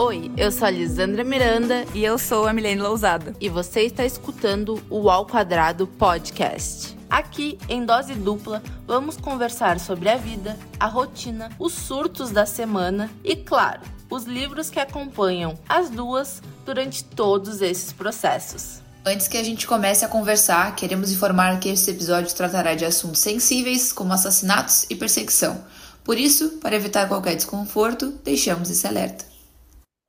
Oi, eu sou a Lisandra Miranda E eu sou a Milene Lousada. e você está escutando o Ao Quadrado Podcast. Aqui, em dose dupla, vamos conversar sobre a vida, a rotina, os surtos da semana e, claro, os livros que acompanham as duas durante todos esses processos. Antes que a gente comece a conversar, queremos informar que esse episódio tratará de assuntos sensíveis como assassinatos e perseguição. Por isso, para evitar qualquer desconforto, deixamos esse alerta.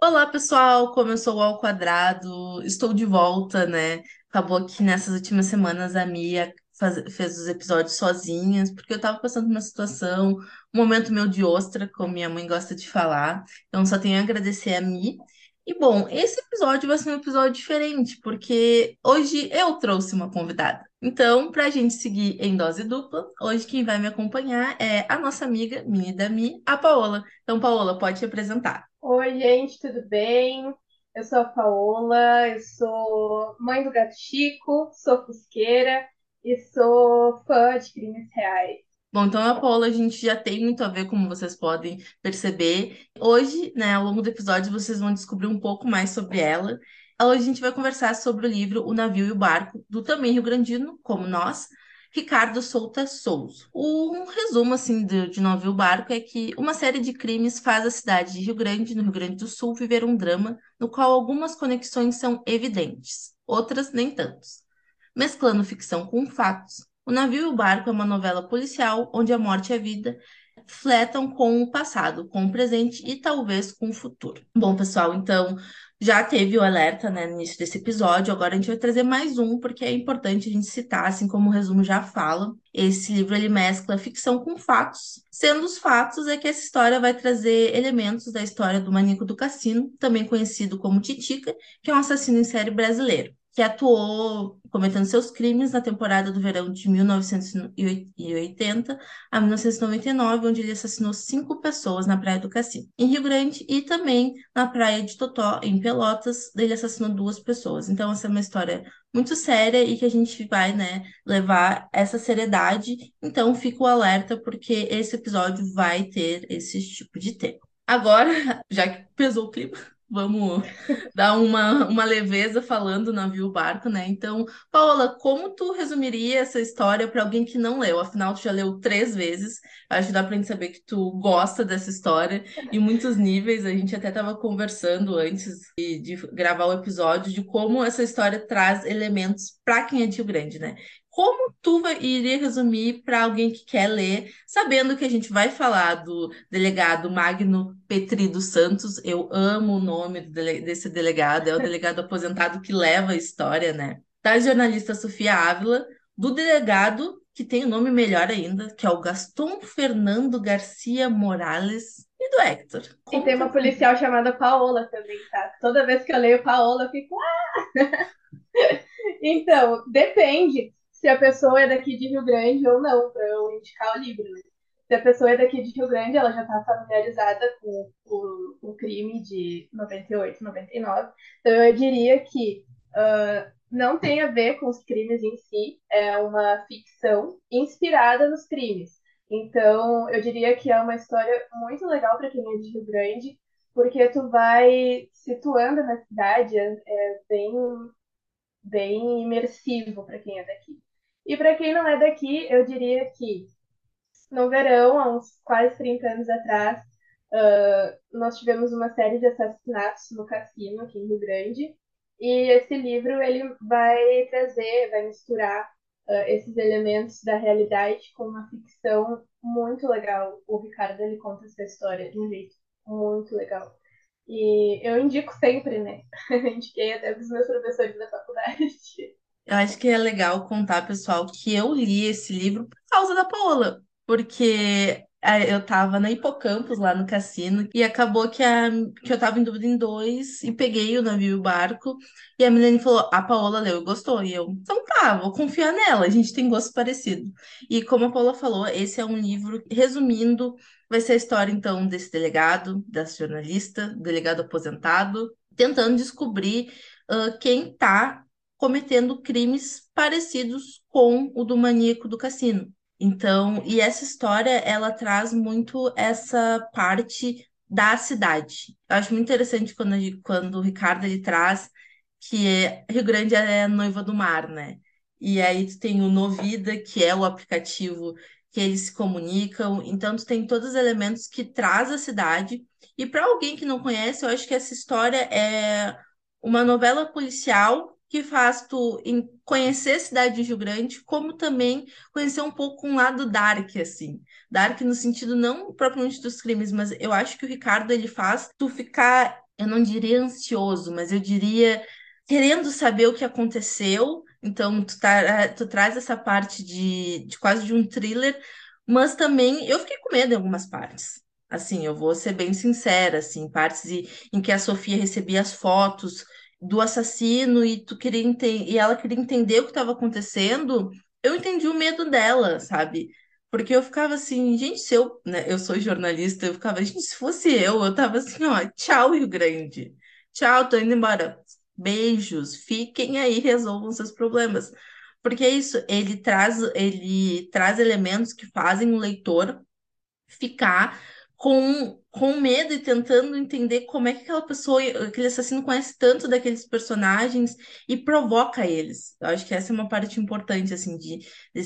Olá, pessoal! Começou o Ao Quadrado, estou de volta, né? Acabou que nessas últimas semanas a Mia faz- fez os episódios sozinhas, porque eu tava passando uma situação, um momento meu de ostra, como minha mãe gosta de falar. Então, só tenho a agradecer a Mi. E, bom, esse episódio vai ser um episódio diferente, porque hoje eu trouxe uma convidada. Então, pra gente seguir em dose dupla, hoje quem vai me acompanhar é a nossa amiga, mini da Mi, a Paola. Então, Paola, pode te apresentar. Oi, gente, tudo bem? Eu sou a Paola, eu sou mãe do gato Chico, sou fusqueira e sou fã de crimes reais. Bom, então a Paola a gente já tem muito a ver, como vocês podem perceber. Hoje, né, ao longo do episódio, vocês vão descobrir um pouco mais sobre ela. Hoje a gente vai conversar sobre o livro O Navio e o Barco, do também Rio Grandino, como nós, Ricardo Souta Souza. Um resumo, assim, de, de Navio e o Barco é que uma série de crimes faz a cidade de Rio Grande, no Rio Grande do Sul, viver um drama no qual algumas conexões são evidentes, outras nem tantos. Mesclando ficção com fatos, O Navio e o Barco é uma novela policial onde a morte e a vida fletam com o passado, com o presente e talvez com o futuro. Bom, pessoal, então já teve o alerta, né, no início desse episódio, agora a gente vai trazer mais um, porque é importante a gente citar, assim como o resumo já fala. Esse livro ele mescla ficção com fatos, sendo os fatos é que essa história vai trazer elementos da história do maníaco do cassino, também conhecido como Titica, que é um assassino em série brasileiro que atuou cometendo seus crimes na temporada do verão de 1980 a 1999, onde ele assassinou cinco pessoas na Praia do Cassino, em Rio Grande, e também na Praia de Totó, em Pelotas, ele assassinou duas pessoas. Então, essa é uma história muito séria e que a gente vai, né, levar essa seriedade. Então, fica o alerta, porque esse episódio vai ter esse tipo de tema. Agora, já que pesou o clima, Vamos dar uma, uma leveza falando navio barco, né? Então, Paola, como tu resumiria essa história para alguém que não leu? Afinal, tu já leu três vezes. Acho que dá pra gente saber que tu gosta dessa história em muitos níveis. A gente até estava conversando antes de, de gravar o episódio de como essa história traz elementos para quem é de Rio Grande, né? Como tu vai, iria resumir para alguém que quer ler, sabendo que a gente vai falar do delegado Magno Petri dos Santos? Eu amo o nome desse delegado, é o delegado aposentado que leva a história, né? Da jornalista Sofia Ávila, do delegado, que tem um nome melhor ainda, que é o Gaston Fernando Garcia Morales, e do Hector. E Como tem tu- uma policial chamada Paola também, tá? Toda vez que eu leio Paola, eu fico. Ah! Então, depende se a pessoa é daqui de Rio Grande ou não, para eu indicar o livro, né? Se a pessoa é daqui de Rio Grande, ela já está familiarizada com o, o crime de 98, 99. Então, eu diria que ah, não tem a ver com os crimes em si, é uma ficção inspirada nos crimes. Então, eu diria que é uma história muito legal para quem é de Rio Grande, porque tu vai situando na cidade, é, é bem, bem imersivo para quem é daqui. E para quem não é daqui, eu diria que no verão, há uns quase 30 anos atrás, ah, nós tivemos uma série de assassinatos no cassino aqui em Rio Grande. E esse livro ele vai trazer, vai misturar ah, esses elementos da realidade com uma ficção muito legal. O Ricardo ele conta essa história de um jeito muito legal. E eu indico sempre, né? Indiquei até para os meus professores da faculdade. Eu acho que é legal contar, pessoal, que eu li esse livro por causa da Paola, porque ah, eu tava na Hipocampus lá no cassino e acabou que, a, que eu tava em dúvida em dois e peguei o navio e o barco e a Milene falou, a Paola leu e gostou, e eu, então tá, vou confiar nela, a gente tem gosto parecido. E como a Paola falou, esse é um livro, resumindo, vai ser a história então desse delegado, dessa jornalista, delegado aposentado, tentando descobrir ah, quem tá cometendo crimes parecidos com o do maníaco do cassino. Então, e essa história, ela traz muito essa parte da cidade. Eu acho muito interessante quando, quando o Ricardo ele traz que é, Rio Grande é a noiva do mar, né? E aí tu tem o Novida, que é o aplicativo que eles se comunicam. Então tu tem todos os elementos que traz a cidade. E para alguém que não conhece, eu acho que essa história é uma novela policial que faz tu conhecer a cidade de Rio Grande, como também conhecer um pouco um lado dark, assim. Dark no sentido não propriamente dos crimes, mas eu acho que o Ricardo ele faz tu ficar, eu não diria ansioso, mas eu diria querendo saber o que aconteceu. Então, tu, tá, tu traz essa parte de, de quase de um thriller, mas também eu fiquei com medo em algumas partes. Assim, eu vou ser bem sincera, assim, partes em que a Sofia recebia as fotos do assassino e tu queria e ela queria entender o que estava acontecendo, eu entendi o medo dela, sabe? Porque eu ficava assim, gente, se eu, né, eu sou jornalista, eu ficava, gente, se fosse eu, eu tava assim, ó, tchau, Rio Grande. Tchau, tô indo embora. Beijos, fiquem aí, resolvam seus problemas. Porque é isso, ele traz, ele traz elementos que fazem o leitor ficar com, com medo e tentando entender como é que aquela pessoa, aquele assassino conhece tanto daqueles personagens e provoca eles. Eu acho que essa é uma parte importante, assim, de, de,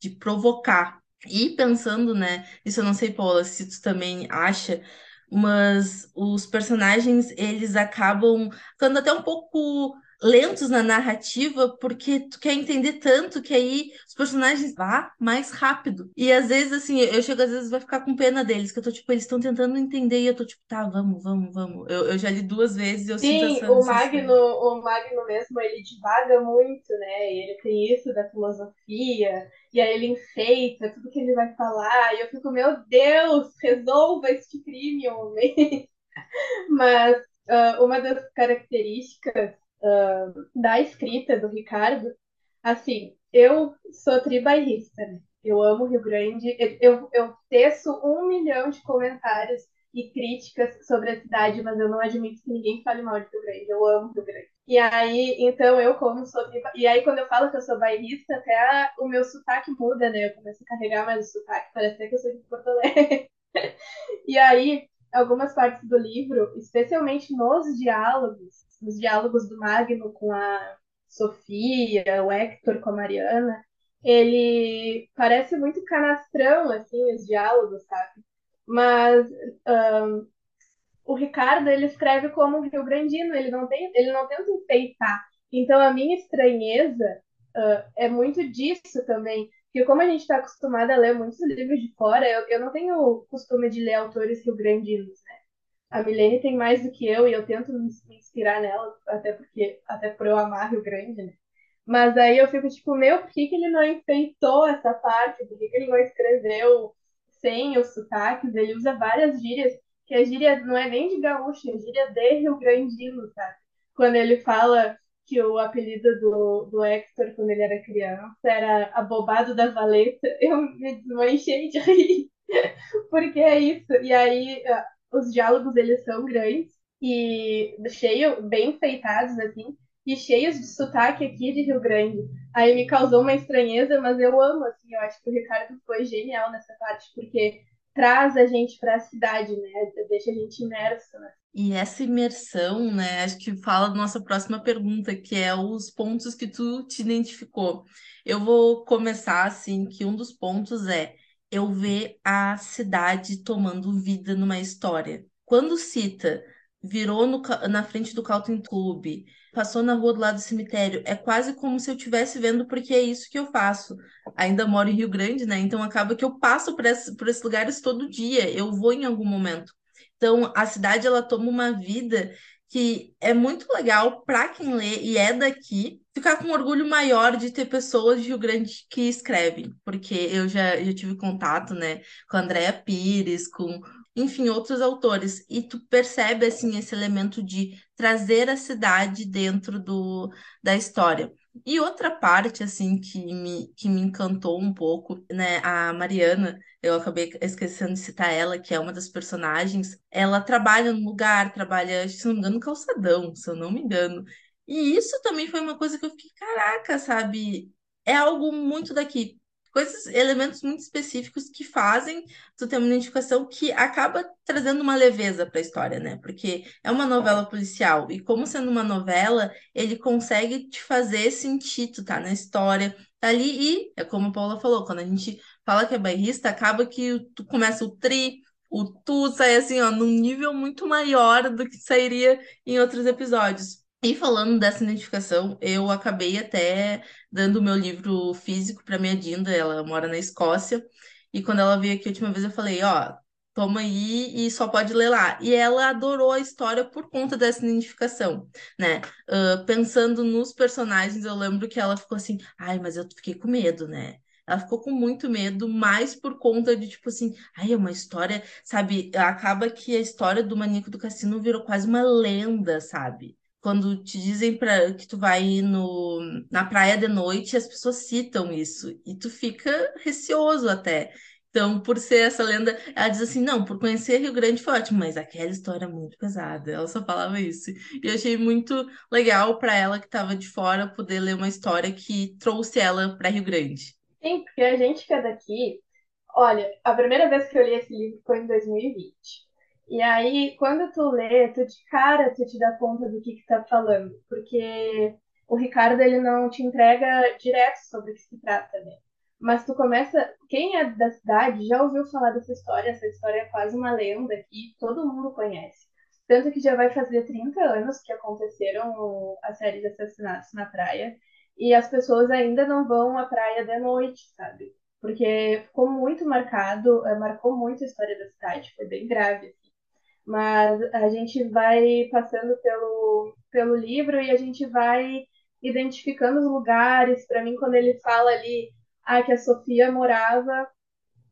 de provocar. E pensando, né, isso eu não sei, Paula, se tu também acha, mas os personagens, eles acabam ficando até um pouco lentos na narrativa, porque tu quer entender tanto que aí os personagens vá mais rápido. E às vezes, assim, eu chego, às vezes, vai ficar com pena deles, que eu tô, tipo, eles estão tentando entender, e eu tô, tipo, tá, vamos, vamos, vamos. Eu, eu já li duas vezes e eu Sim, sinto essa o Magno, o Magno mesmo, ele divaga muito, né? E ele tem isso da filosofia, e aí ele enfeita tudo que ele vai falar, e eu fico, meu Deus, resolva este crime, homem. Mas uh, uma das características uh, da escrita do Ricardo, assim, eu sou tribairrista, né? Eu amo Rio Grande. Eu, eu teço um milhão de comentários e críticas sobre a cidade, mas eu não admito que ninguém fale mal de Rio Grande. Eu amo Rio Grande. E aí, então, eu como sou. E aí, quando eu falo que eu sou bairrista, até o meu sotaque muda, né? Eu começo a carregar mais o sotaque, parece que eu sou de Porto Alegre. e aí, algumas partes do livro, especialmente nos diálogos, nos diálogos do Magno com a Sofia, o Hector com a Mariana, ele parece muito canastrão, assim, os diálogos, sabe? Mas um, o Ricardo, ele escreve como um Rio Grandino, ele não, tem, ele não tenta enfeitar. Então, a minha estranheza uh, é muito disso também. Porque como a gente está acostumada a ler muitos livros de fora, eu, eu não tenho costume de ler autores rio-grandinos, né? A Milene tem mais do que eu e eu tento me inspirar nela, até porque até por eu amar Rio Grande, né? Mas aí eu fico tipo, meu, por que, que ele não enfeitou essa parte? Por que, que ele não escreveu sem os sotaques? Ele usa várias gírias, que a gíria não é nem de gaúcho, é gíria de Rio Grandino, sabe? Quando ele fala que o apelido do, do Hector, quando ele era criança, era abobado da valeta, eu me desmanchei de rir. Porque é isso. E aí, os diálogos, eles são grandes e cheio, bem enfeitados, assim, e cheios de sotaque aqui de Rio Grande. Aí me causou uma estranheza, mas eu amo, assim, eu acho que o Ricardo foi genial nessa parte, porque traz a gente para a cidade, né? Deixa a gente imerso, né? E essa imersão, né, acho que fala da nossa próxima pergunta, que é os pontos que tu te identificou. Eu vou começar assim, que um dos pontos é eu ver a cidade tomando vida numa história. Quando cita virou no, na frente do Calton Club, passou na rua do lado do cemitério, é quase como se eu estivesse vendo, porque é isso que eu faço. Ainda moro em Rio Grande, né? Então acaba que eu passo por, esse, por esses lugares todo dia, eu vou em algum momento. Então a cidade ela toma uma vida que é muito legal para quem lê e é daqui, ficar com orgulho maior de ter pessoas de Rio Grande que escrevem, porque eu já, já tive contato, né, com a Andrea Pires, com, enfim, outros autores, e tu percebe, assim, esse elemento de trazer a cidade dentro do, da história. E outra parte, assim, que me, que me encantou um pouco, né, a Mariana, eu acabei esquecendo de citar ela, que é uma das personagens, ela trabalha no lugar, trabalha, se não me engano, no calçadão, se eu não me engano. E isso também foi uma coisa que eu fiquei, caraca, sabe? É algo muito daqui. Coisas, elementos muito específicos que fazem tu ter uma identificação que acaba trazendo uma leveza para a história, né? Porque é uma novela policial e como sendo uma novela, ele consegue te fazer sentir, tu tá na história, tá ali e é como a Paula falou, quando a gente fala que é bairrista, acaba que tu começa o tri, o tu sai assim, ó, num nível muito maior do que sairia em outros episódios. E falando dessa identificação, eu acabei até dando o meu livro físico para minha Dinda, ela mora na Escócia, e quando ela veio aqui a última vez eu falei, ó, toma aí e só pode ler lá. E ela adorou a história por conta dessa identificação, né? Uh, pensando nos personagens, eu lembro que ela ficou assim, ai, mas eu fiquei com medo, né? Ela ficou com muito medo, mais por conta de, tipo assim, ai, é uma história, sabe? Acaba que a história do Maníaco do Cassino virou quase uma lenda, sabe? Quando te dizem pra, que tu vai no, na praia de noite, as pessoas citam isso. E tu fica receoso até. Então, por ser essa lenda, ela diz assim: não, por conhecer Rio Grande foi ótimo, mas aquela história é muito pesada. Ela só falava isso. E eu achei muito legal para ela que estava de fora poder ler uma história que trouxe ela para Rio Grande. Sim, porque a gente que é daqui, olha, a primeira vez que eu li esse livro foi em 2020. E aí, quando tu lê, tu de cara tu te dá conta do que que tá falando, porque o Ricardo ele não te entrega direto sobre o que se trata, né? Mas tu começa, quem é da cidade já ouviu falar dessa história, essa história é quase uma lenda que todo mundo conhece. Tanto que já vai fazer 30 anos que aconteceram a série de assassinatos na praia e as pessoas ainda não vão à praia de noite, sabe? Porque ficou muito marcado, eh, marcou muito a história da cidade, foi bem grave. Mas a gente vai passando pelo, pelo livro e a gente vai identificando os lugares. Para mim, quando ele fala ali ah, que a Sofia morava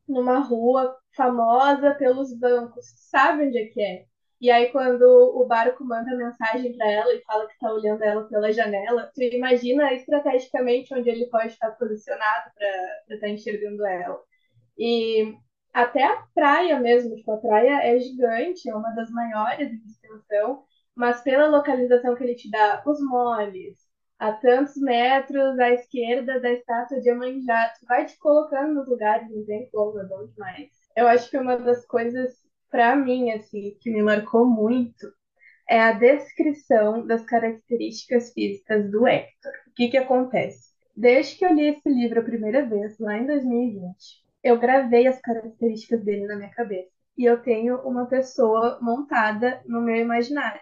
numa rua famosa pelos bancos, sabe onde é que é? E aí, quando o barco manda mensagem para ela e fala que está olhando ela pela janela, tu imagina estrategicamente onde ele pode estar posicionado para estar tá enxergando ela. E até a praia mesmo, tipo, a praia é gigante, é uma das maiores de extensão, mas pela localização que ele te dá, os moles, a tantos metros à esquerda da estátua de Iemanjá, tu vai te colocando nos lugares, não tem como, é bom demais. Eu acho que uma das coisas para mim, assim, que me marcou muito é a descrição das características físicas do Hector. O que que acontece? Desde que eu li esse livro a primeira vez, lá em 2020, eu gravei as características dele na minha cabeça. E eu tenho uma pessoa montada no meu imaginário.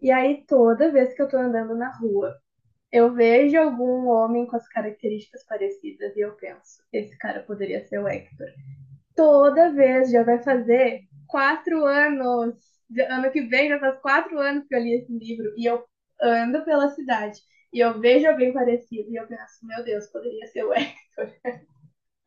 E aí, toda vez que eu tô andando na rua, eu vejo algum homem com as características parecidas e eu penso, esse cara poderia ser o Hector. Toda vez já vai fazer quatro anos. Ano que vem já faz quatro anos que eu li esse livro e eu ando pela cidade e eu vejo alguém parecido e eu penso, meu Deus, poderia ser o Hector.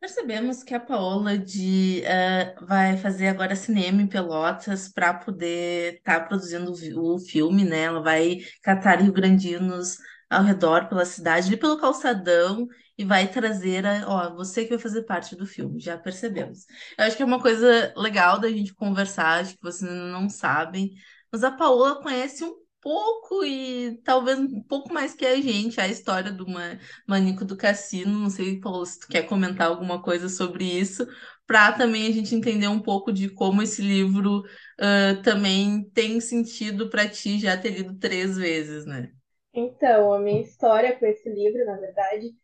Percebemos que a Paola de, uh, vai fazer agora cinema em Pelotas para poder estar tá produzindo o, filme, né? Ela vai catar rio-grandinos ao redor pela cidade, ali pelo calçadão, e vai trazer a, ó, você que vai fazer parte do filme, já percebemos. Eu acho que é uma coisa legal da gente conversar, acho que vocês não sabem, mas a Paola conhece um pouco e talvez um pouco mais que a gente a história do Manico do Cassino. Não sei, Paola, se tu quer comentar alguma coisa sobre isso, para também a gente entender um pouco de como esse livro uh, também tem sentido para ti já ter lido três vezes, né? Então, a minha história com esse livro, na verdade,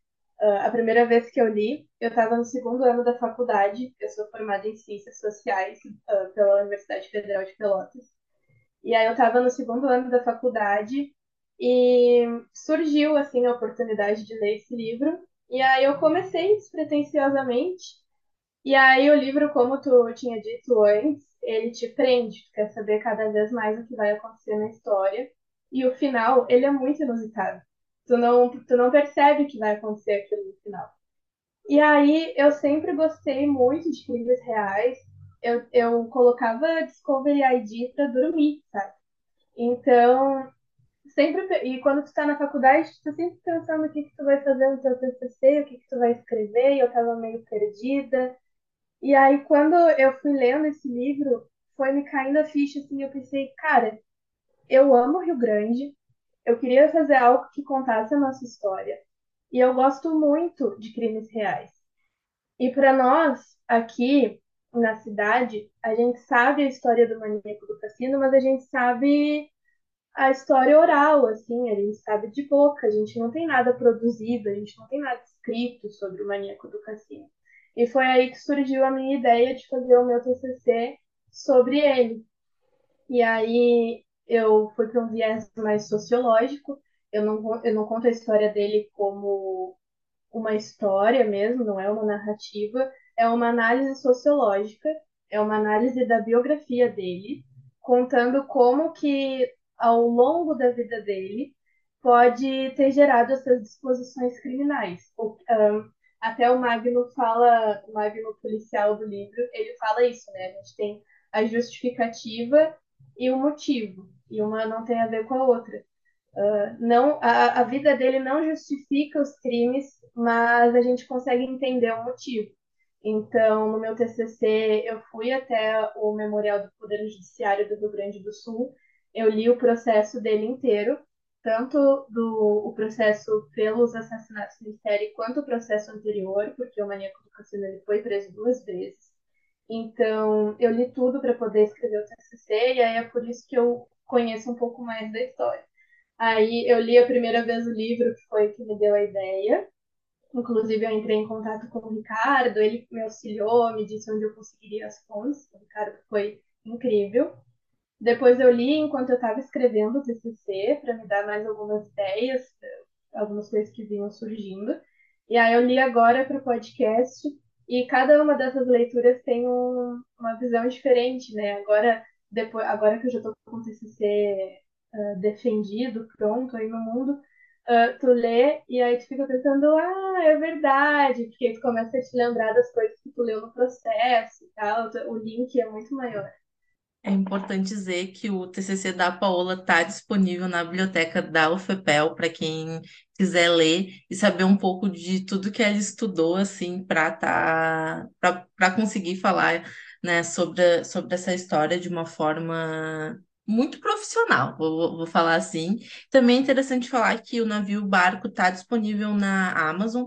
Uh, a primeira vez que eu li, eu estava no segundo ano da faculdade, eu sou formada em Ciências Sociais uh, pela Universidade Federal de Pelotas. E aí eu estava no segundo ano da faculdade e surgiu assim a oportunidade de ler esse livro. E aí eu comecei despretensiosamente. E aí o livro, como tu tinha dito antes, ele te prende, tu quer saber cada vez mais o que vai acontecer na história. E o final, ele é muito inusitado tu não, tu não percebe que vai acontecer aquilo no final. E aí eu sempre gostei muito de crimes reais. Eu, eu colocava Discovery ID para dormir, sabe? Então, sempre. E quando tu tá na faculdade, tu tá sempre pensando o que, que tu vai fazer no teu TCC, o que, que tu vai escrever, e eu tava meio perdida. E aí, quando eu fui lendo esse livro, foi me caindo a ficha, assim, eu pensei, cara, eu amo Rio Grande, eu queria fazer algo que contasse a nossa história. E eu gosto muito de crimes reais. E para nós, aqui na cidade, a gente sabe a história do maníaco do cassino, mas a gente sabe a história oral, assim, a gente sabe de boca, a gente não tem nada produzido, a gente não tem nada escrito sobre o maníaco do cassino. E foi aí que surgiu a minha ideia de fazer o meu TCC sobre ele. E aí eu fui para um viés mais sociológico, eu não, eu não conto a história dele como uma história mesmo, não é uma narrativa, é uma análise sociológica, é uma análise da biografia dele, contando como que ao longo da vida dele pode ter gerado essas disposições criminais. O, um, até o Magno fala, o Magno policial do livro, ele fala isso, né? A gente tem a justificativa e o motivo, e uma não tem a ver com a outra. Uh, não, a, a vida dele não justifica os crimes, mas a gente consegue entender o motivo. Então, no meu TCC, eu fui até o Memorial do Poder Judiciário do Rio Grande do Sul, eu li o processo dele inteiro, tanto do o processo pelos assassinatos em série quanto o processo anterior, porque o maníaco do cassino ele foi preso duas vezes. Então, eu li tudo para poder escrever o TCC e aí é por isso que eu conheço um pouco mais da história. Aí eu li a primeira vez o livro, que foi que me deu a ideia. Inclusive, eu entrei em contato com o Ricardo, ele me auxiliou, me disse onde eu conseguiria as fontes. O Ricardo foi incrível. Depois eu li enquanto eu estava escrevendo o TCC, para me dar mais algumas ideias, algumas coisas que vinham surgindo. E aí eu li agora para o podcast, e cada uma dessas leituras tem um, uma visão diferente, né? Agora, depois, agora que eu já estou com o TCC uh, defendido, pronto aí no mundo, uh, tu lê e aí tu fica pensando, ah, é verdade, porque tu começa a te lembrar das coisas que tu leu no processo e tal, o link é muito maior. É importante dizer que o TCC da Paola está disponível na biblioteca da UFPEL para quem quiser ler e saber um pouco de tudo que ela estudou assim para tá, para conseguir falar né, sobre, sobre essa história de uma forma muito profissional, vou, vou falar assim. Também é interessante falar que o navio barco está disponível na Amazon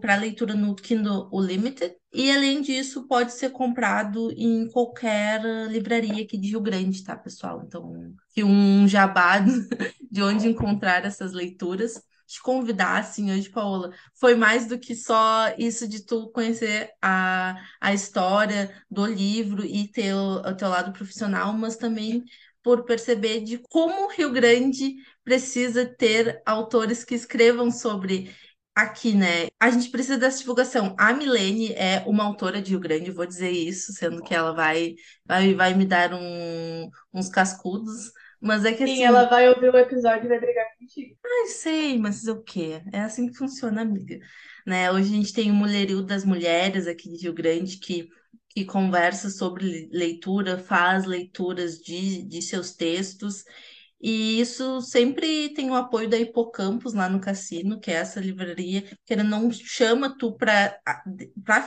para leitura no Kindle Unlimited. E além disso, pode ser comprado em qualquer livraria aqui de Rio Grande, tá, pessoal? Então, que um jabá de onde encontrar essas leituras te convidar, assim, hoje, Paola, foi mais do que só isso de tu conhecer a, a história do livro e ter o, o teu lado profissional, mas também por perceber de como o Rio Grande precisa ter autores que escrevam sobre aqui, né? A gente precisa dessa divulgação. A Milene é uma autora de Rio Grande, vou dizer isso, sendo que ela vai vai, vai me dar um, uns cascudos. Mas é que assim. Sim, ela vai ouvir o episódio e vai brigar contigo. Ai, sei, mas o quê? É assim que funciona, amiga. Né? Hoje a gente tem o Mulherio das Mulheres aqui de Rio Grande que que conversa sobre leitura, faz leituras de, de seus textos, e isso sempre tem o apoio da Hipocampus lá no Cassino, que é essa livraria que ela não chama tu para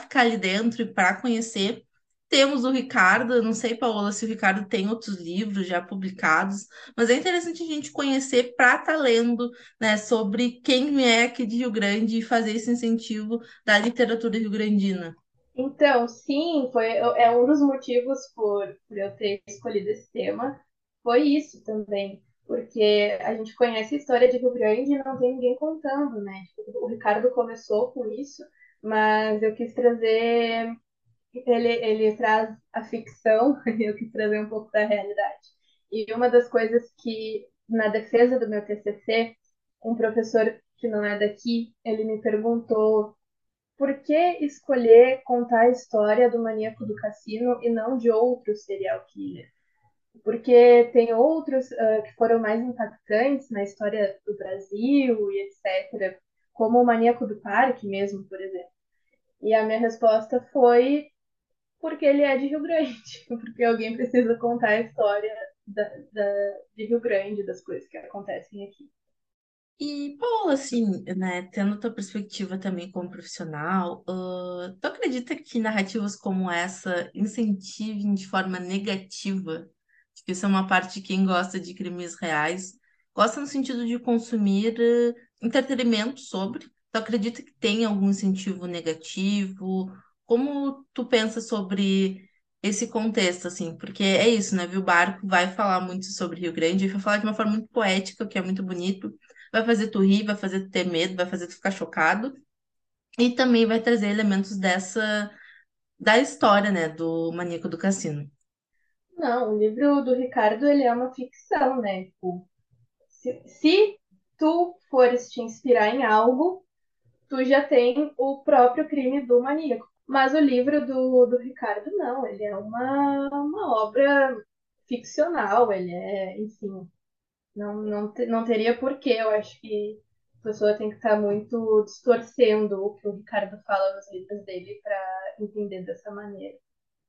ficar ali dentro e para conhecer. Temos o Ricardo, não sei, Paola, se o Ricardo tem outros livros já publicados, mas é interessante a gente conhecer para estar tá lendo né, sobre quem é aqui de Rio Grande e fazer esse incentivo da literatura rio-grandina. Então, sim, foi é um dos motivos por, por eu ter escolhido esse tema. Foi isso também, porque a gente conhece a história de Rio Grande e não tem ninguém contando, né? O Ricardo começou com isso, mas eu quis trazer ele, ele traz a ficção, eu quis trazer um pouco da realidade. E uma das coisas que, na defesa do meu TCC, um professor que não é daqui, ele me perguntou por que escolher contar a história do maníaco do cassino e não de outro serial killer? Porque tem outros uh, que foram mais impactantes na história do Brasil e etc., como o maníaco do parque mesmo, por exemplo. E a minha resposta foi porque ele é de Rio Grande, porque alguém precisa contar a história da, da, de Rio Grande, das coisas que acontecem aqui. E, Paula, assim, né, tendo tua perspectiva também como profissional, uh, tu acredita que narrativas como essa incentivem de forma negativa? Acho que isso é uma parte de quem gosta de crimes reais, gosta no sentido de consumir uh, entretenimento sobre. Tu acredita que tem algum incentivo negativo? como tu pensa sobre esse contexto, assim? Porque é isso, né? O barco vai falar muito sobre Rio Grande, vai falar de uma forma muito poética, que é muito bonito, vai fazer tu rir, vai fazer tu ter medo, vai fazer tu ficar chocado, e também vai trazer elementos dessa da história, né, do Maníaco do Cassino. Não, o livro do Ricardo, ele é uma ficção, né? Tipo, se, se tu fores te inspirar em algo, tu já tem o próprio crime do maníaco. Mas o livro do, do Ricardo, não, ele é uma, uma obra ficcional, ele é, enfim, não, não, não teria porquê, eu acho que a pessoa tem que estar tá muito distorcendo o que o Ricardo fala nos livros dele para entender dessa maneira.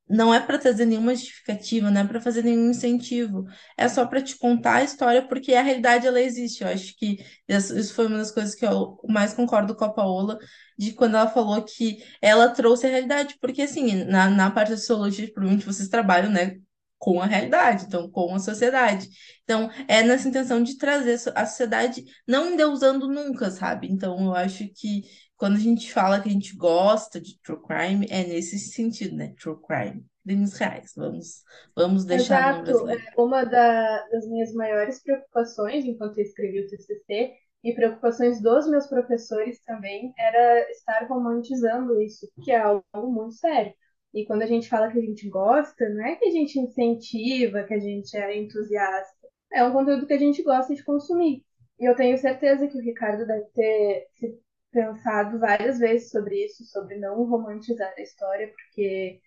Não é para trazer nenhuma justificativa, não é para fazer nenhum incentivo, é só para te contar a história, porque a realidade ela existe. Eu acho que isso foi uma das coisas que eu mais concordo com a Paola, de quando ela falou que ela trouxe a realidade, porque assim, na, na parte da sociologia, provavelmente vocês trabalham, né, com a realidade, então com a sociedade. Então, é nessa intenção de trazer a sociedade não endeusando nunca, sabe? Então, eu acho que quando a gente fala que a gente gosta de true crime, é nesse sentido, né? True crime, crimes reais. Vamos, vamos deixar Exato. é, Uma da, das minhas maiores preocupações enquanto eu escrevi o TCC e preocupações dos meus professores também era estar romantizando isso, que é algo muito sério. E quando a gente fala que a gente gosta, não é que a gente incentiva, que a gente é entusiasta. É um conteúdo que a gente gosta de consumir. E eu tenho certeza que o Ricardo deve ter se pensado várias vezes sobre isso, sobre não romantizar a história, porque,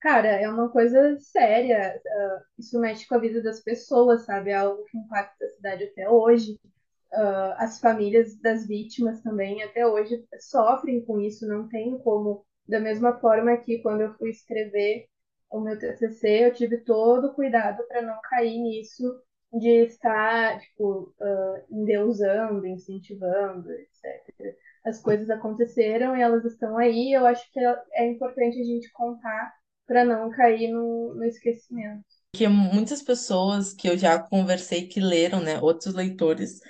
cara, é uma coisa séria. Uh, isso mexe com a vida das pessoas, sabe? É algo que impacta a cidade até hoje. Uh, as famílias das vítimas também até hoje sofrem com isso, não tem como. Da mesma forma que quando eu fui escrever o meu TCC, eu tive todo o cuidado para não cair nisso de estar, tipo, uh, endeusando, incentivando, etc as coisas aconteceram e elas estão aí. Eu acho que é, é importante a gente contar para não cair no, no esquecimento. Que muitas pessoas que eu já conversei que leram, né, outros leitores,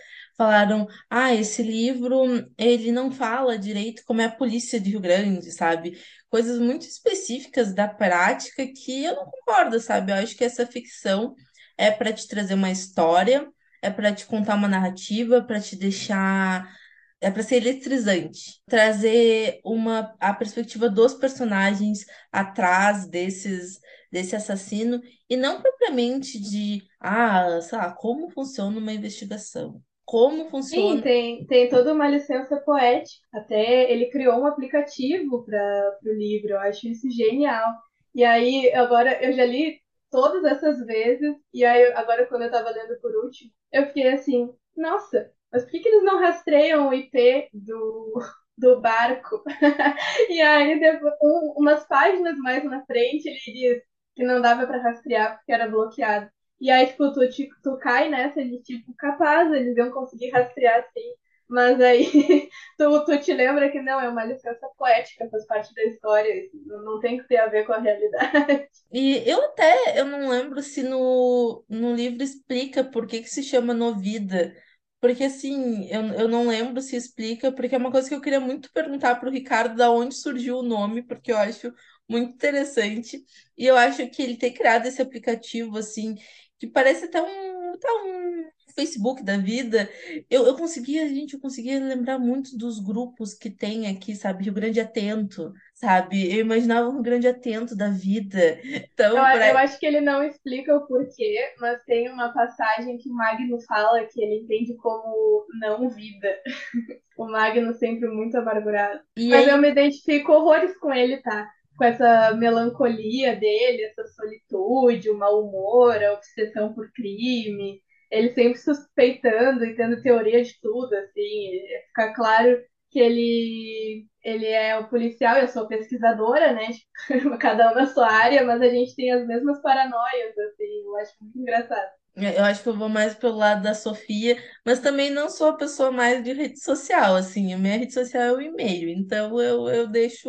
falaram: "Ah, esse livro, ele não fala direito como é a polícia de Rio Grande, sabe? Coisas muito específicas da prática que eu não concordo, sabe? Eu acho que essa ficção é para te trazer uma história, é para te contar uma narrativa, para te deixar é para ser eletrizante, trazer uma a perspectiva dos personagens atrás desses desse assassino e não propriamente de ah, sei lá, como funciona uma investigação. Como funciona? Sim, tem, tem toda uma licença poética. Até ele criou um aplicativo para o livro, eu acho isso genial. E aí, agora eu já li todas essas vezes, e aí agora quando eu estava lendo por último, eu fiquei assim, nossa, mas por que, que eles não rastreiam o IP do, do barco? e aí, depois, um, umas páginas mais na frente, ele diz que não dava para rastrear porque era bloqueado. E aí, tipo, tu, tipo, tu cai nessa de, tipo, capaz, eles iam conseguir rastrear assim. Mas aí, tu, tu te lembra que não, é uma licença poética, faz parte da história, não tem que ter a ver com a realidade. E eu até, eu não lembro se no, no livro explica por que que se chama Novida, porque assim, eu, eu não lembro se explica, porque é uma coisa que eu queria muito perguntar para o Ricardo da onde surgiu o nome, porque eu acho muito interessante. E eu acho que ele ter criado esse aplicativo, assim, que parece até um, até um Facebook da vida, eu, eu conseguia, gente, eu conseguia lembrar muito dos grupos que tem aqui, sabe? Rio Grande Atento, sabe? Eu imaginava um Grande Atento da vida. Então, eu, pra... eu acho que ele não explica o porquê, mas tem uma passagem que o Magno fala que ele entende como não vida. o Magno sempre muito amargurado. E mas aí... eu me identifico horrores com ele, tá? Com essa melancolia dele, essa solitude, o mau humor, a obsessão por crime. Ele sempre suspeitando e tendo teoria de tudo, assim, fica claro que ele, ele é o policial, eu sou pesquisadora, né, cada um na sua área, mas a gente tem as mesmas paranoias, assim, eu acho muito engraçado. Eu acho que eu vou mais pelo lado da Sofia, mas também não sou a pessoa mais de rede social, assim, a minha rede social é o e-mail, então eu, eu deixo,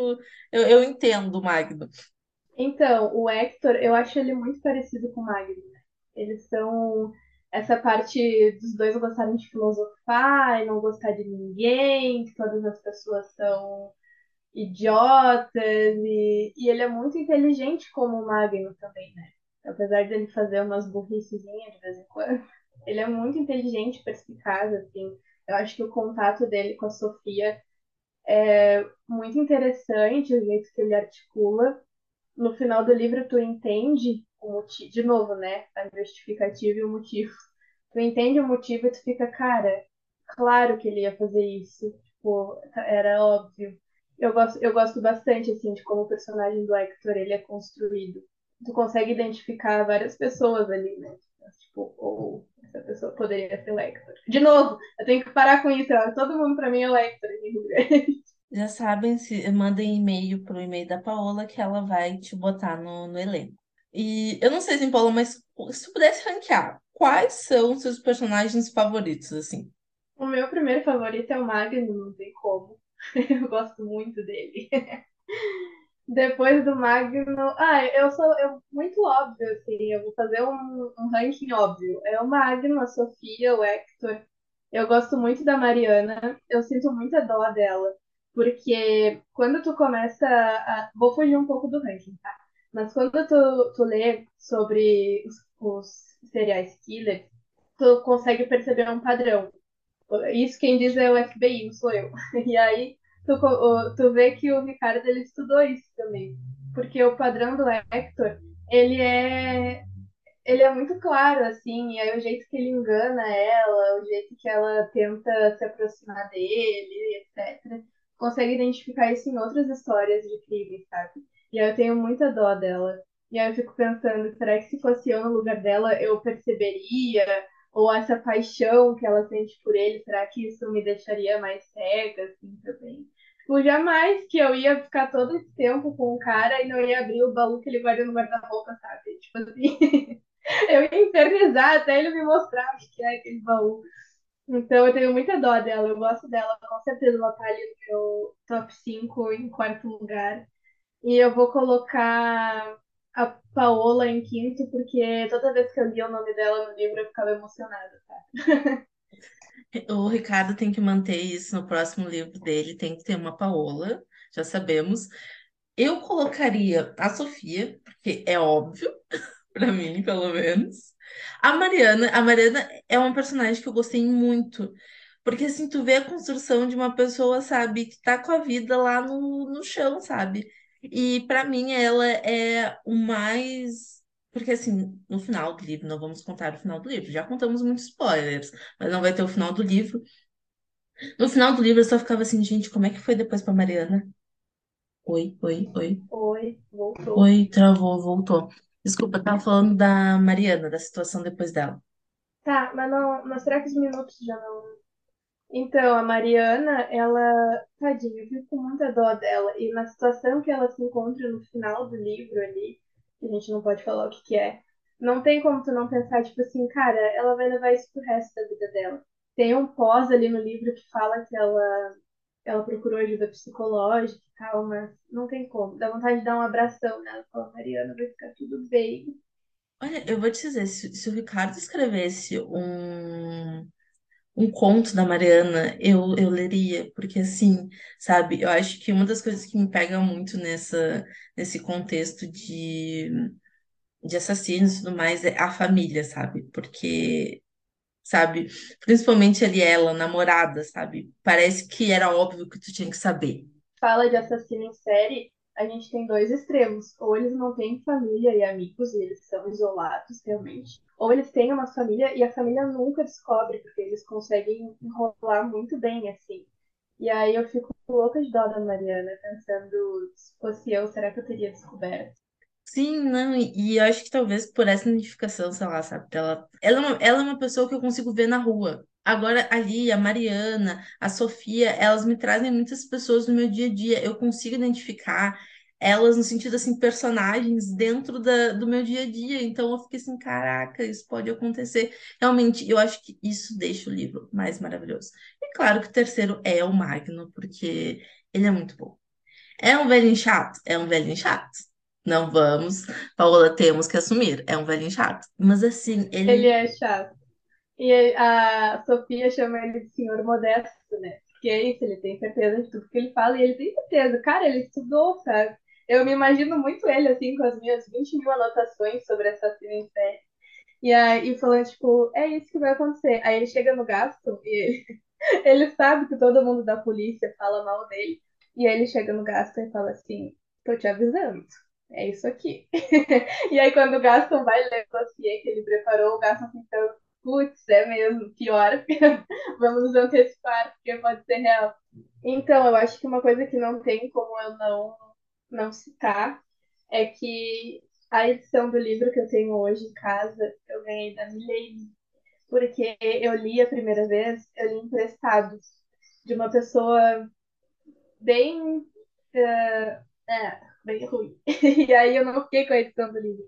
eu, eu entendo o Magno. Então, o Hector, eu acho ele muito parecido com o Magno, né? Eles são essa parte dos dois gostarem de filosofar e não gostar de ninguém, que todas as pessoas são idiotas e, e ele é muito inteligente como o Magno também, né? Apesar dele fazer umas burricezinhas de vez em quando, ele é muito inteligente, perspicaz, assim. Eu acho que o contato dele com a Sofia é muito interessante, o jeito que ele articula. No final do livro, tu entende o motivo, de novo, né? A justificativa e o motivo. Tu entende o motivo e tu fica, cara, claro que ele ia fazer isso. Tipo, era óbvio. Eu gosto, eu gosto bastante, assim, de como o personagem do Hector, ele é construído. Tu consegue identificar várias pessoas ali, né? Tipo, ou essa pessoa poderia ser o Hector. De novo, eu tenho que parar com isso. Ó. Todo mundo pra mim é o Hector em Rio Grande. Já sabem, se mandem e-mail pro e-mail da Paola que ela vai te botar no, no elenco. E eu não sei, assim, Paola, mas se tu pudesse ranquear, quais são os seus personagens favoritos, assim? O meu primeiro favorito é o Magno, não tem como. Eu gosto muito dele. Depois do Magno. Ah, eu sou eu, muito óbvio, assim. Eu vou fazer um, um ranking óbvio. É o Magno, a Sofia, o Hector. Eu gosto muito da Mariana. Eu sinto muita dó dela. Porque quando tu começa a. Vou fugir um pouco do ranking, tá? Mas quando tu, tu lê sobre os, os serial killers, tu consegue perceber um padrão. Isso quem diz é o FBI, não sou eu. E aí tu, tu vê que o Ricardo ele estudou isso também. Porque o padrão do Hector, ele é ele é muito claro, assim, e aí o jeito que ele engana ela, o jeito que ela tenta se aproximar dele, etc. Consegue identificar isso em outras histórias de crime, sabe? E aí eu tenho muita dó dela. E aí eu fico pensando, será que se fosse eu no lugar dela, eu perceberia? Ou essa paixão que ela sente por ele, será que isso me deixaria mais cega, assim, também? Tipo, jamais que eu ia ficar todo esse tempo com o cara e não ia abrir o baú que ele guarda no guarda-roupa, sabe? Tipo assim, eu ia infernizar até ele me mostrar o que é aquele baú. Então eu tenho muita dó dela, eu gosto dela, com certeza ela tá ali no meu top 5 em quarto lugar. E eu vou colocar a Paola em quinto, porque toda vez que eu lia o nome dela no livro eu ficava emocionada, tá? O Ricardo tem que manter isso no próximo livro dele, tem que ter uma Paola, já sabemos. Eu colocaria a Sofia, porque é óbvio, para mim, pelo menos. A Mariana, a Mariana é uma personagem que eu gostei muito, porque assim, tu vê a construção de uma pessoa, sabe, que tá com a vida lá no, no chão, sabe? E para mim ela é o mais. Porque, assim, no final do livro, não vamos contar o final do livro, já contamos muitos spoilers, mas não vai ter o final do livro. No final do livro eu só ficava assim, gente, como é que foi depois pra Mariana? Oi, oi, oi. Oi, voltou. Oi, travou, voltou. Desculpa, eu tava falando da Mariana, da situação depois dela. Tá, mas não, mas será que os minutos já não então, a Mariana, ela, tadinha, eu fico com muita dó dela. E na situação que ela se encontra no final do livro ali, que a gente não pode falar o que que é, não tem como tu não pensar, tipo assim, cara, ela vai levar isso pro resto da vida dela. Tem um pós ali no livro que fala que ela, ela procurou ajuda psicológica e tal, mas não tem como. Dá vontade de dar um abração nela. Fala, Mariana, vai ficar tudo bem. Olha, eu vou te dizer, se, se o Ricardo escrevesse um um conto da Mariana, eu, eu leria, porque assim, sabe, eu acho que uma das coisas que me pega muito nessa, nesse contexto de, de assassinos e tudo mais é a família, sabe? Porque, sabe, principalmente ali ela, namorada, sabe? Parece que era óbvio que tu tinha que saber. Fala de assassino em série, a gente tem dois extremos. Ou eles não têm família e amigos e eles são isolados realmente. Ou eles têm uma família e a família nunca descobre, porque eles conseguem enrolar muito bem, assim. E aí eu fico louca de dó da Mariana, pensando, se fosse eu, será que eu teria descoberto? Sim, não, e, eu acho que talvez por essa identificação, sei lá, sabe? Ela, ela, é uma, ela é uma pessoa que eu consigo ver na rua. Agora, ali, a Mariana, a Sofia, elas me trazem muitas pessoas no meu dia a dia. Eu consigo identificar elas no sentido, assim, personagens dentro da, do meu dia a dia. Então, eu fiquei assim, caraca, isso pode acontecer. Realmente, eu acho que isso deixa o livro mais maravilhoso. E claro que o terceiro é o Magno, porque ele é muito bom. É um velhinho chato? É um velhinho chato. Não vamos, Paola, temos que assumir. É um velhinho chato. Mas assim, ele. Ele é chato. E a Sofia chama ele de senhor modesto, né? porque é isso, ele tem certeza de tudo que ele fala e ele tem certeza. Cara, ele estudou, sabe? Eu me imagino muito ele, assim, com as minhas 20 mil anotações sobre assassino em série. E aí falando, tipo, é isso que vai acontecer. Aí ele chega no Gaston e ele, ele sabe que todo mundo da polícia fala mal dele. E aí ele chega no Gaston e fala assim, tô te avisando. É isso aqui. e aí quando o Gaston vai ler o dossiê que ele preparou, o Gaston fica, putz, é mesmo, pior. Vamos nos antecipar, porque pode ser real. Então, eu acho que uma coisa que não tem como eu não, não citar é que a edição do livro que eu tenho hoje em casa, eu ganhei da Milene. Porque eu li a primeira vez, eu li emprestado de uma pessoa bem. Uh, é, bem ruim. e aí eu não fiquei com a edição do livro.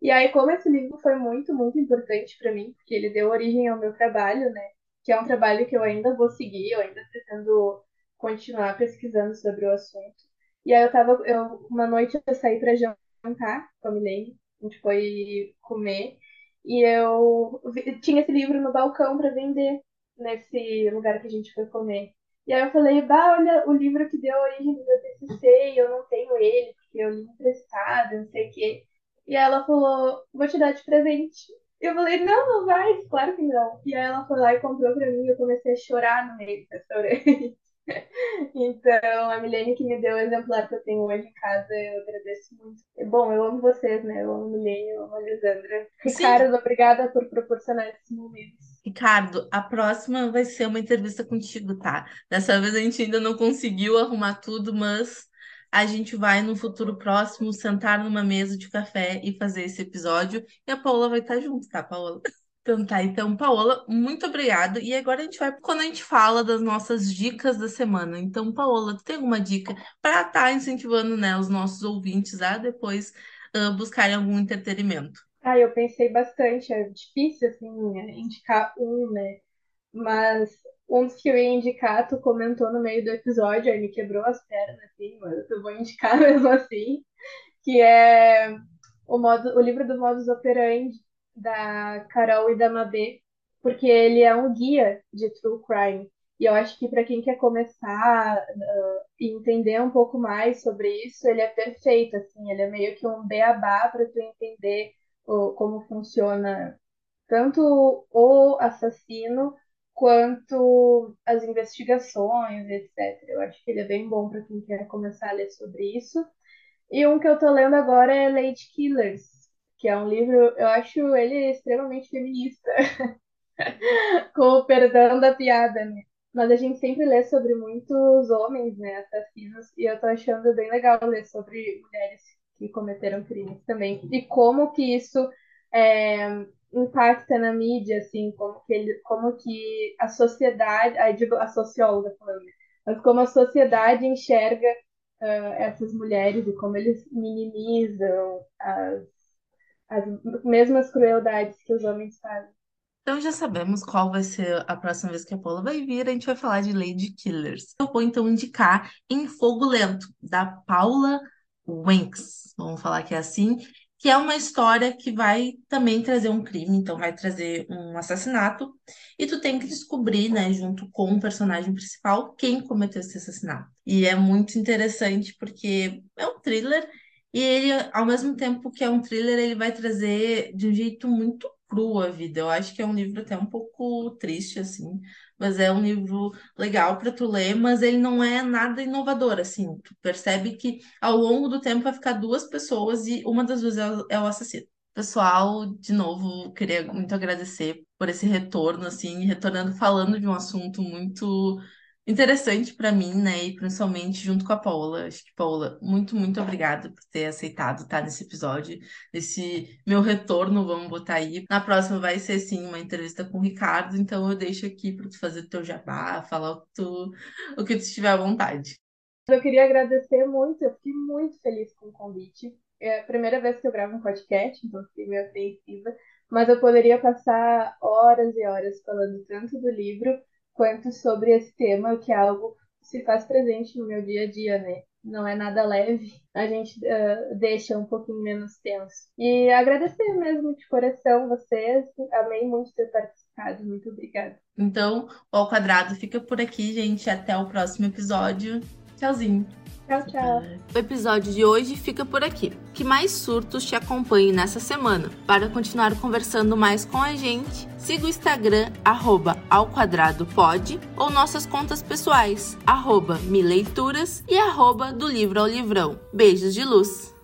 E aí, como esse livro foi muito, muito importante para mim, porque ele deu origem ao meu trabalho, né? Que é um trabalho que eu ainda vou seguir, eu ainda pretendo continuar pesquisando sobre o assunto. E aí eu tava, eu, uma noite eu saí para jantar com a Milene, a gente foi comer, e eu tinha esse livro no balcão para vender nesse lugar que a gente foi comer. E aí eu falei, bah, olha o livro que deu origem do meu TCC e eu não tenho ele, porque eu li emprestado, não sei o quê. E aí ela falou, vou te dar de presente. Eu falei, não, não vai, claro que não. E aí ela foi lá e comprou pra mim e eu comecei a chorar no meio do restaurante. então, a Milene que me deu o exemplar que eu tenho hoje em casa, eu agradeço muito. Bom, eu amo vocês, né? Eu amo a Milene, eu amo a Lisandra. Ricardo, obrigada por proporcionar esses momentos. Ricardo, a próxima vai ser uma entrevista contigo, tá? Dessa vez a gente ainda não conseguiu arrumar tudo, mas a gente vai no futuro próximo sentar numa mesa de café e fazer esse episódio. E a Paola vai estar junto, tá, Paola? Então tá, então, Paola, muito obrigada. E agora a gente vai quando a gente fala das nossas dicas da semana. Então, Paola, tu tem alguma dica para estar tá incentivando, né, os nossos ouvintes a depois uh, buscarem algum entretenimento? Ah, eu pensei bastante. É difícil, assim, indicar um, né? Mas um dos que eu ia indicar, tu comentou no meio do episódio, aí me quebrou as pernas, assim, mas eu vou indicar mesmo assim, que é o, modo, o livro do Modus Operandi, da Carol e da Mabê, porque ele é um guia de true crime. E eu acho que para quem quer começar uh, e entender um pouco mais sobre isso, ele é perfeito, assim, ele é meio que um beabá para tu entender o, como funciona tanto o assassino quanto as investigações, etc. Eu acho que ele é bem bom para quem quer começar a ler sobre isso. E um que eu tô lendo agora é Lady Killers, que é um livro, eu acho ele extremamente feminista, com o perdão da piada, né? Mas a gente sempre lê sobre muitos homens, né, assassinos, e eu tô achando bem legal ler sobre mulheres que cometeram crimes também. E como que isso é, impacta na mídia, assim, como que, ele, como que a sociedade, aí digo a socióloga falando, né? mas como a sociedade enxerga uh, essas mulheres e como eles minimizam as as mesmas crueldades que os homens fazem. Então já sabemos qual vai ser a próxima vez que a Paula vai vir. A gente vai falar de Lady Killers. Eu vou então indicar Em Fogo Lento, da Paula Wanks. Vamos falar que é assim. Que é uma história que vai também trazer um crime, então vai trazer um assassinato. E tu tem que descobrir, né, junto com o personagem principal, quem cometeu esse assassinato. E é muito interessante porque é um thriller e ele, ao mesmo tempo que é um thriller, ele vai trazer de um jeito muito cru a vida. Eu acho que é um livro até um pouco triste, assim, mas é um livro legal para tu ler, mas ele não é nada inovador, assim. Tu percebe que ao longo do tempo vai ficar duas pessoas e uma das duas é o, é o assassino. Pessoal, de novo, queria muito agradecer por esse retorno, assim, retornando falando de um assunto muito interessante para mim, né? E principalmente junto com a Paula. Acho que, Paula, muito, muito obrigada por ter aceitado estar nesse episódio, nesse meu retorno, vamos botar aí. Na próxima vai ser, sim, uma entrevista com o Ricardo, então eu deixo aqui para tu fazer o teu jabá, falar o que tu, o que tu estiver à vontade. Eu queria agradecer muito, eu fiquei muito feliz com o convite. É a primeira vez que eu gravo um podcast, então fiquei meio apreensiva, mas eu poderia passar horas e horas falando tanto do livro quanto sobre esse tema, que é algo que se faz presente no meu dia a dia, né? não é nada leve, a gente uh, deixa um pouquinho menos tenso. E agradecer mesmo de coração vocês, amei muito ter participado, muito obrigada. Então, o Ao Quadrado fica por aqui, gente, até o próximo episódio. Tchauzinho! Tchau, tchau. O episódio de hoje fica por aqui. Que mais surtos te acompanhem nessa semana. Para continuar conversando mais com a gente, siga o Instagram, arroba ao quadrado pode, ou nossas contas pessoais, arroba mileituras e arroba do livro ao livrão. Beijos de luz!